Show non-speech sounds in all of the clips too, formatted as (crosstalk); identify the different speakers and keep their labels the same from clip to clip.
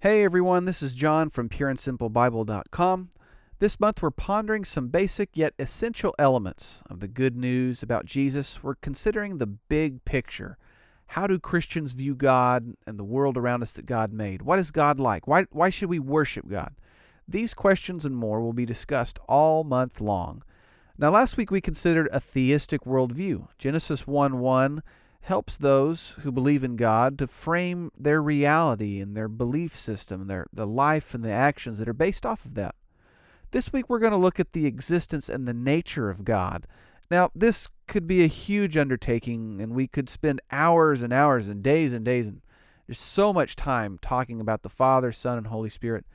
Speaker 1: Hey everyone, this is John from pureandsimplebible.com. This month we're pondering some basic yet essential elements of the good news about Jesus. We're considering the big picture. How do Christians view God and the world around us that God made? What is God like? Why, why should we worship God? These questions and more will be discussed all month long. Now, last week we considered a theistic worldview. Genesis 1 1 helps those who believe in God to frame their reality and their belief system, their the life and the actions that are based off of that. This week we're going to look at the existence and the nature of God. Now, this could be a huge undertaking and we could spend hours and hours and days and days and there's so much time talking about the Father, Son, and Holy Spirit.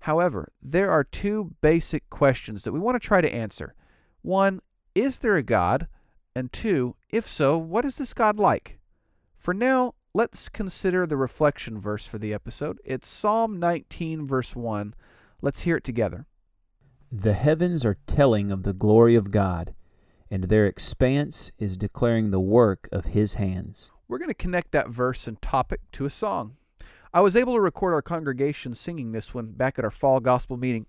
Speaker 1: However, there are two basic questions that we want to try to answer. One, is there a God? And two, if so, what is this God like? For now, let's consider the reflection verse for the episode. It's Psalm 19, verse 1. Let's hear it together.
Speaker 2: The heavens are telling of the glory of God, and their expanse is declaring the work of his hands.
Speaker 1: We're going to connect that verse and topic to a song. I was able to record our congregation singing this one back at our fall gospel meeting.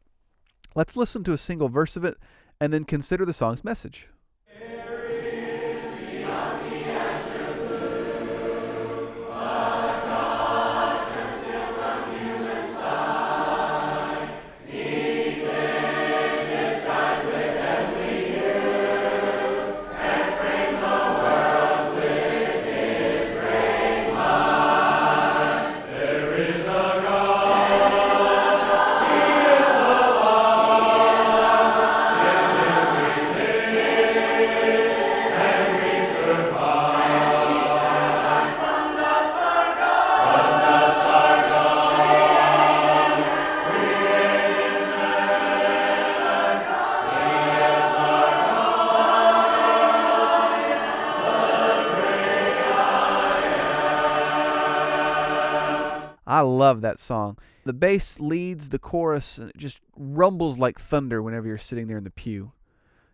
Speaker 1: Let's listen to a single verse of it and then consider the song's message. Love that song. The bass leads the chorus and it just rumbles like thunder whenever you're sitting there in the pew.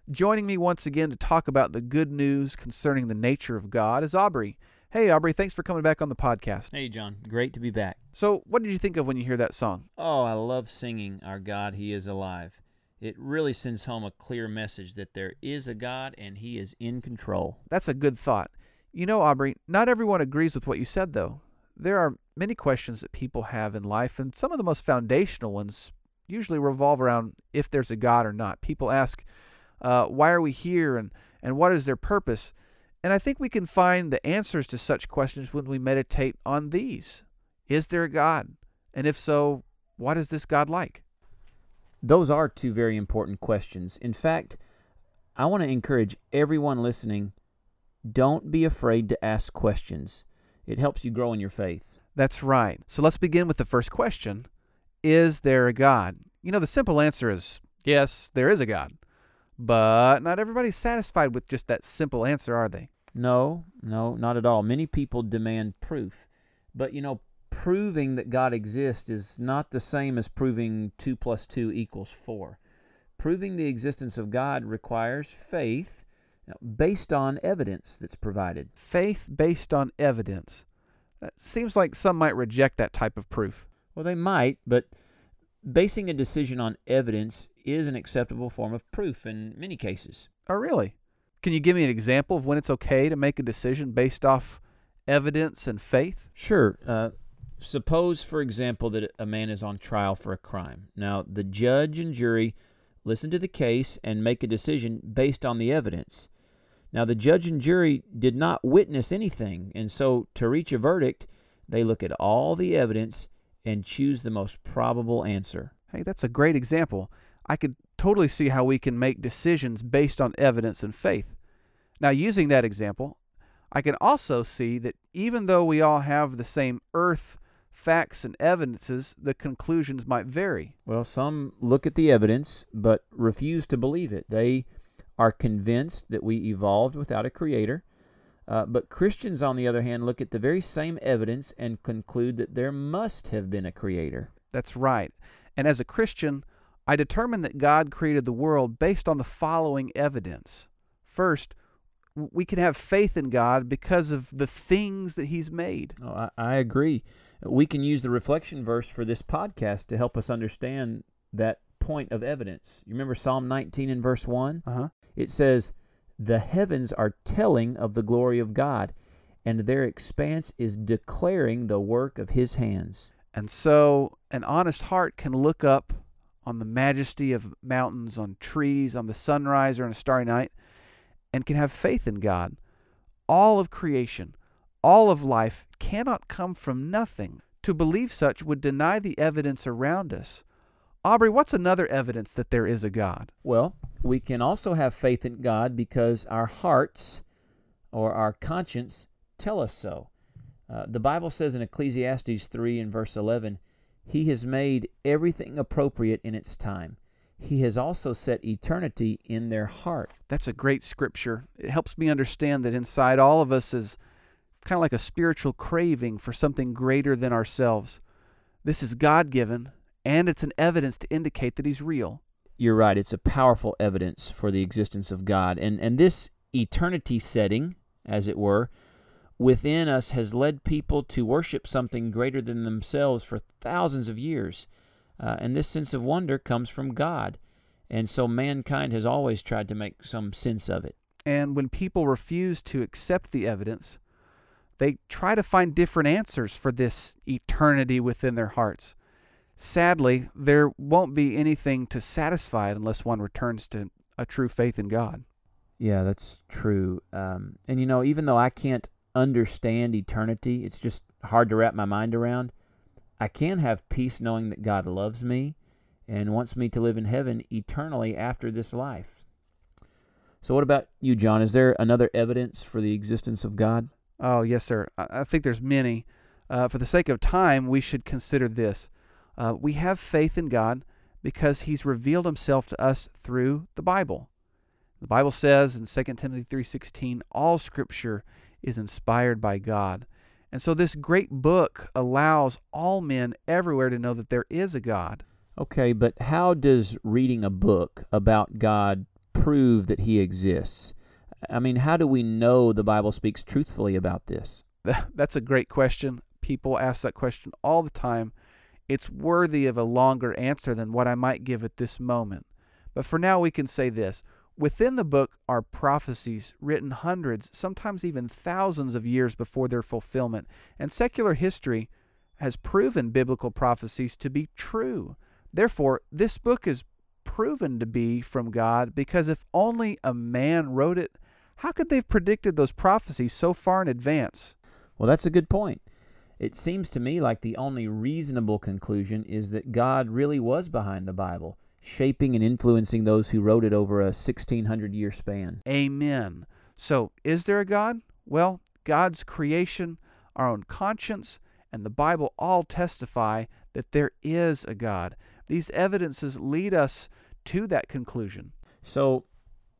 Speaker 1: Joining me once again to talk about the good news concerning the nature of God is Aubrey. Hey, Aubrey, thanks for coming back on the podcast.
Speaker 2: Hey, John. Great to be back.
Speaker 1: So, what did you think of when you hear that song?
Speaker 2: Oh, I love singing Our God, He is Alive. It really sends home a clear message that there is a God and He is in control.
Speaker 1: That's a good thought. You know, Aubrey, not everyone agrees with what you said, though. There are many questions that people have in life, and some of the most foundational ones usually revolve around if there's a God or not. People ask, uh, why are we here, and, and what is their purpose? And I think we can find the answers to such questions when we meditate on these. Is there a God? And if so, what is this God like?
Speaker 2: Those are two very important questions. In fact, I want to encourage everyone listening don't be afraid to ask questions. It helps you grow in your faith.
Speaker 1: That's right. So let's begin with the first question Is there a God? You know, the simple answer is yes, there is a God. But not everybody's satisfied with just that simple answer, are they?
Speaker 2: No, no, not at all. Many people demand proof. But, you know, proving that God exists is not the same as proving 2 plus 2 equals 4. Proving the existence of God requires faith based on evidence that's provided.
Speaker 1: Faith based on evidence. It seems like some might reject that type of proof.
Speaker 2: Well, they might, but basing a decision on evidence is an acceptable form of proof in many cases.
Speaker 1: Oh, really? Can you give me an example of when it's okay to make a decision based off evidence and faith?
Speaker 2: Sure. Uh, suppose, for example, that a man is on trial for a crime. Now, the judge and jury listen to the case and make a decision based on the evidence. Now, the judge and jury did not witness anything, and so to reach a verdict, they look at all the evidence and choose the most probable answer.
Speaker 1: Hey, that's a great example. I could totally see how we can make decisions based on evidence and faith. Now, using that example, I can also see that even though we all have the same earth facts and evidences, the conclusions might vary.
Speaker 2: Well, some look at the evidence but refuse to believe it. They are convinced that we evolved without a creator. Uh, but Christians, on the other hand, look at the very same evidence and conclude that there must have been a creator.
Speaker 1: That's right. And as a Christian, I determined that God created the world based on the following evidence. First, we can have faith in God because of the things that He's made.
Speaker 2: Oh, I, I agree. We can use the reflection verse for this podcast to help us understand that point of evidence. You remember Psalm 19 and verse 1?
Speaker 1: Uh huh.
Speaker 2: It says, The heavens are telling of the glory of God, and their expanse is declaring the work of His hands.
Speaker 1: And so, an honest heart can look up on the majesty of mountains, on trees, on the sunrise, or on a starry night, and can have faith in God. All of creation, all of life cannot come from nothing. To believe such would deny the evidence around us. Aubrey, what's another evidence that there is a God?
Speaker 2: Well, we can also have faith in God because our hearts or our conscience tell us so. Uh, the Bible says in Ecclesiastes 3 and verse 11, He has made everything appropriate in its time. He has also set eternity in their heart.
Speaker 1: That's a great scripture. It helps me understand that inside all of us is kind of like a spiritual craving for something greater than ourselves. This is God given, and it's an evidence to indicate that He's real.
Speaker 2: You're right. It's a powerful evidence for the existence of God. And, and this eternity setting, as it were, within us has led people to worship something greater than themselves for thousands of years. Uh, and this sense of wonder comes from God. And so mankind has always tried to make some sense of it.
Speaker 1: And when people refuse to accept the evidence, they try to find different answers for this eternity within their hearts. Sadly, there won't be anything to satisfy it unless one returns to a true faith in God.
Speaker 2: Yeah, that's true. Um, and you know, even though I can't understand eternity, it's just hard to wrap my mind around. I can have peace knowing that God loves me and wants me to live in heaven eternally after this life. So, what about you, John? Is there another evidence for the existence of God?
Speaker 1: Oh, yes, sir. I think there's many. Uh, for the sake of time, we should consider this. Uh, we have faith in God because He's revealed Himself to us through the Bible. The Bible says in 2 Timothy 3:16, "All Scripture is inspired by God." And so this great book allows all men everywhere to know that there is a God.
Speaker 2: Okay, but how does reading a book about God prove that He exists? I mean, how do we know the Bible speaks truthfully about this?
Speaker 1: That's a great question. People ask that question all the time. It's worthy of a longer answer than what I might give at this moment. But for now, we can say this. Within the book are prophecies written hundreds, sometimes even thousands of years before their fulfillment, and secular history has proven biblical prophecies to be true. Therefore, this book is proven to be from God because if only a man wrote it, how could they have predicted those prophecies so far in advance?
Speaker 2: Well, that's a good point. It seems to me like the only reasonable conclusion is that God really was behind the Bible, shaping and influencing those who wrote it over a 1600 year span.
Speaker 1: Amen. So, is there a God? Well, God's creation, our own conscience, and the Bible all testify that there is a God. These evidences lead us to that conclusion.
Speaker 2: So,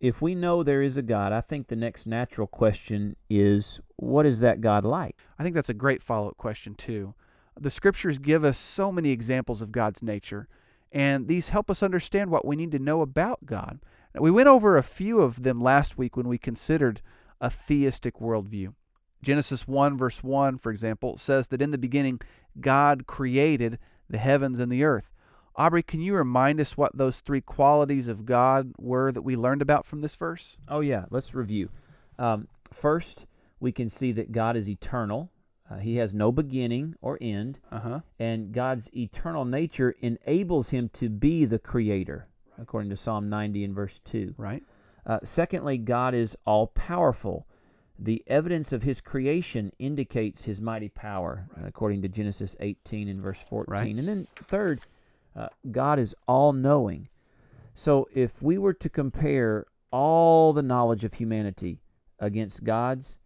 Speaker 2: if we know there is a God, I think the next natural question is what is that God like?
Speaker 1: I think that's a great follow up question, too. The scriptures give us so many examples of God's nature, and these help us understand what we need to know about God. Now, we went over a few of them last week when we considered a theistic worldview. Genesis 1, verse 1, for example, says that in the beginning God created the heavens and the earth. Aubrey, can you remind us what those three qualities of God were that we learned about from this verse?
Speaker 2: Oh, yeah. Let's review. Um, first, we can see that God is eternal. Uh, he has no beginning or end.
Speaker 1: Uh-huh.
Speaker 2: And God's eternal nature enables him to be the creator, according to Psalm 90 and verse 2.
Speaker 1: Right.
Speaker 2: Uh, secondly, God is all powerful. The evidence of his creation indicates his mighty power, right. according to Genesis 18 and verse 14.
Speaker 1: Right.
Speaker 2: And then, third, uh, God is all knowing. So if we were to compare all the knowledge of humanity against God's,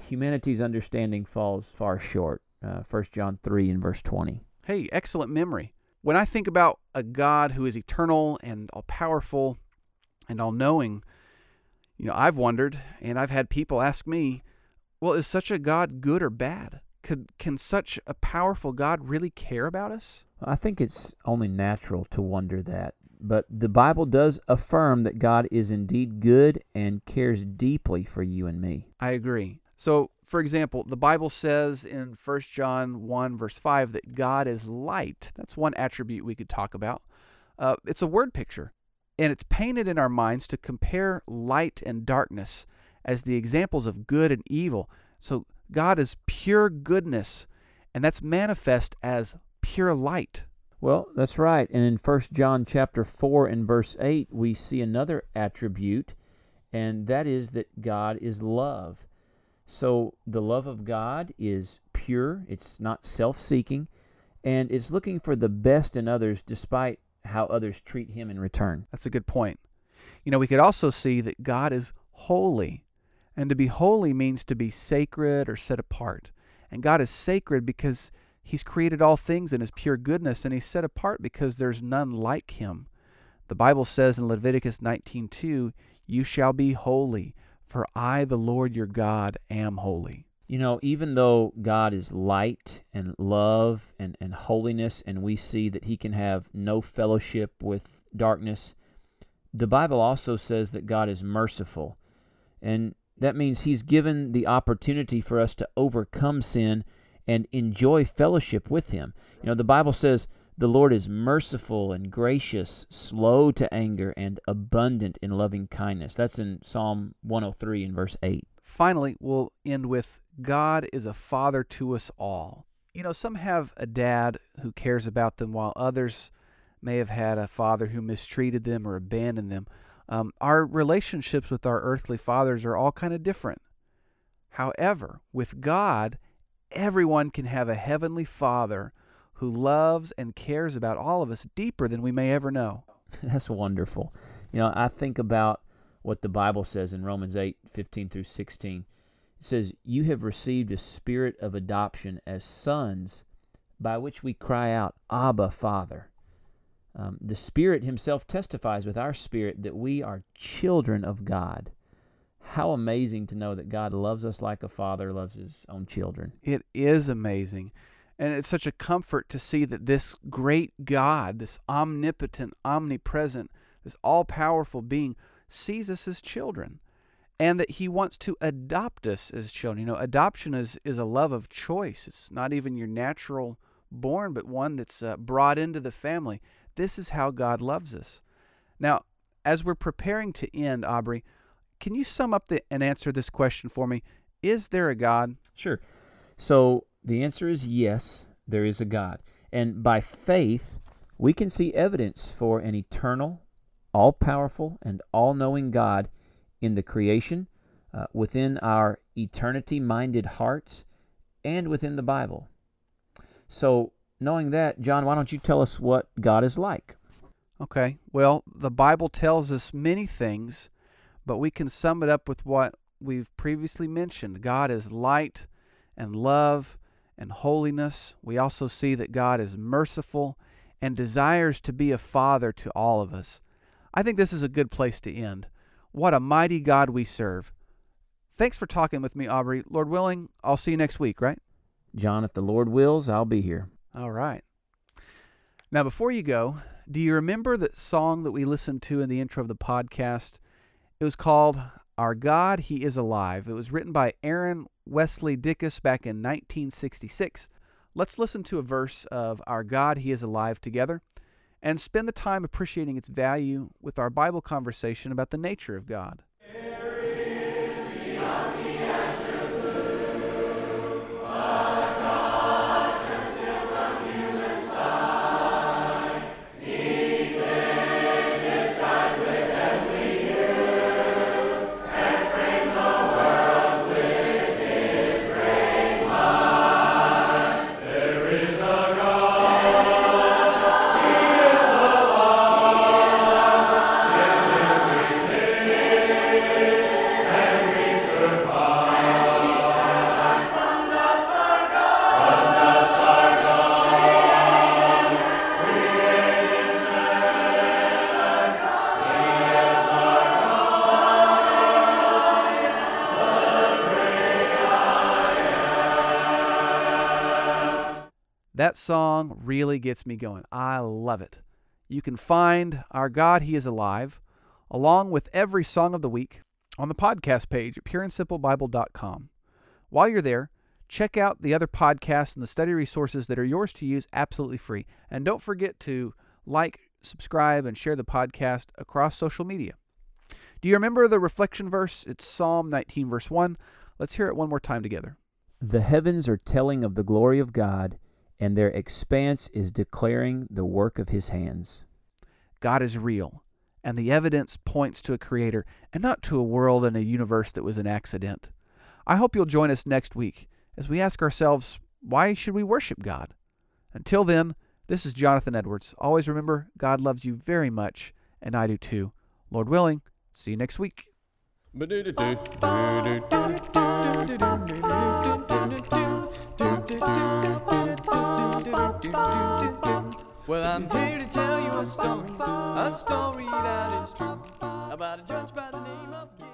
Speaker 2: humanity's understanding falls far short. Uh, 1 John 3 and verse 20.
Speaker 1: Hey, excellent memory. When I think about a God who is eternal and all powerful and all knowing, you know, I've wondered and I've had people ask me, well, is such a God good or bad? Could can such a powerful God really care about us?
Speaker 2: I think it's only natural to wonder that but the Bible does affirm that God is indeed good and cares deeply for you and me.
Speaker 1: I agree. So, for example, the Bible says in 1 John 1, verse 5, that God is light. That's one attribute we could talk about. Uh, it's a word picture, and it's painted in our minds to compare light and darkness as the examples of good and evil. So, God is pure goodness, and that's manifest as pure light.
Speaker 2: Well, that's right. And in 1 John chapter 4 and verse 8, we see another attribute, and that is that God is love. So the love of God is pure, it's not self seeking, and it's looking for the best in others despite how others treat him in return.
Speaker 1: That's a good point. You know, we could also see that God is holy. And to be holy means to be sacred or set apart. And God is sacred because He's created all things in His pure goodness, and He's set apart because there's none like Him. The Bible says in Leviticus 19:2, "You shall be holy, for I, the Lord your God, am holy."
Speaker 2: You know, even though God is light and love and, and holiness, and we see that He can have no fellowship with darkness, the Bible also says that God is merciful. And that means He's given the opportunity for us to overcome sin and enjoy fellowship with Him. You know, the Bible says the Lord is merciful and gracious, slow to anger, and abundant in loving kindness. That's in Psalm 103 and verse 8.
Speaker 1: Finally, we'll end with God is a father to us all. You know, some have a dad who cares about them, while others may have had a father who mistreated them or abandoned them. Um, our relationships with our earthly fathers are all kind of different. However, with God, everyone can have a heavenly father who loves and cares about all of us deeper than we may ever know. (laughs)
Speaker 2: That's wonderful. You know, I think about what the Bible says in Romans 8 15 through 16. It says, You have received a spirit of adoption as sons, by which we cry out, Abba, Father. Um, the Spirit Himself testifies with our spirit that we are children of God. How amazing to know that God loves us like a father loves his own children.
Speaker 1: It is amazing. And it's such a comfort to see that this great God, this omnipotent, omnipresent, this all powerful being, sees us as children and that he wants to adopt us as children. You know, adoption is, is a love of choice. It's not even your natural born, but one that's uh, brought into the family. This is how God loves us. Now, as we're preparing to end, Aubrey, can you sum up the, and answer this question for me? Is there a God?
Speaker 2: Sure. So the answer is yes, there is a God. And by faith, we can see evidence for an eternal, all powerful, and all knowing God in the creation, uh, within our eternity minded hearts, and within the Bible. So, knowing that, John, why don't you tell us what God is like?
Speaker 1: Okay. Well, the Bible tells us many things, but we can sum it up with what we've previously mentioned God is light and love and holiness. We also see that God is merciful and desires to be a father to all of us. I think this is a good place to end. What a mighty God we serve. Thanks for talking with me, Aubrey. Lord willing, I'll see you next week, right?
Speaker 2: John, if the Lord wills, I'll be here.
Speaker 1: All right. Now, before you go, do you remember that song that we listened to in the intro of the podcast? It was called Our God, He is Alive. It was written by Aaron Wesley Dicus back in 1966. Let's listen to a verse of Our God, He is Alive together and spend the time appreciating its value with our Bible conversation about the nature of God. That song really gets me going. I love it. You can find Our God, He is Alive, along with every song of the week, on the podcast page at pureandsimplebible.com. While you're there, check out the other podcasts and the study resources that are yours to use absolutely free. And don't forget to like, subscribe, and share the podcast across social media. Do you remember the reflection verse? It's Psalm 19, verse 1. Let's hear it one more time together.
Speaker 2: The heavens are telling of the glory of God, and their expanse is declaring the work of his hands.
Speaker 1: God is real, and the evidence points to a creator and not to a world and a universe that was an accident. I hope you'll join us next week as we ask ourselves, why should we worship God? Until then, this is Jonathan Edwards. Always remember, God loves you very much, and I do too. Lord willing, see you next week.
Speaker 3: Well, I'm here to tell you a story, a story that is true about a judge by the name of.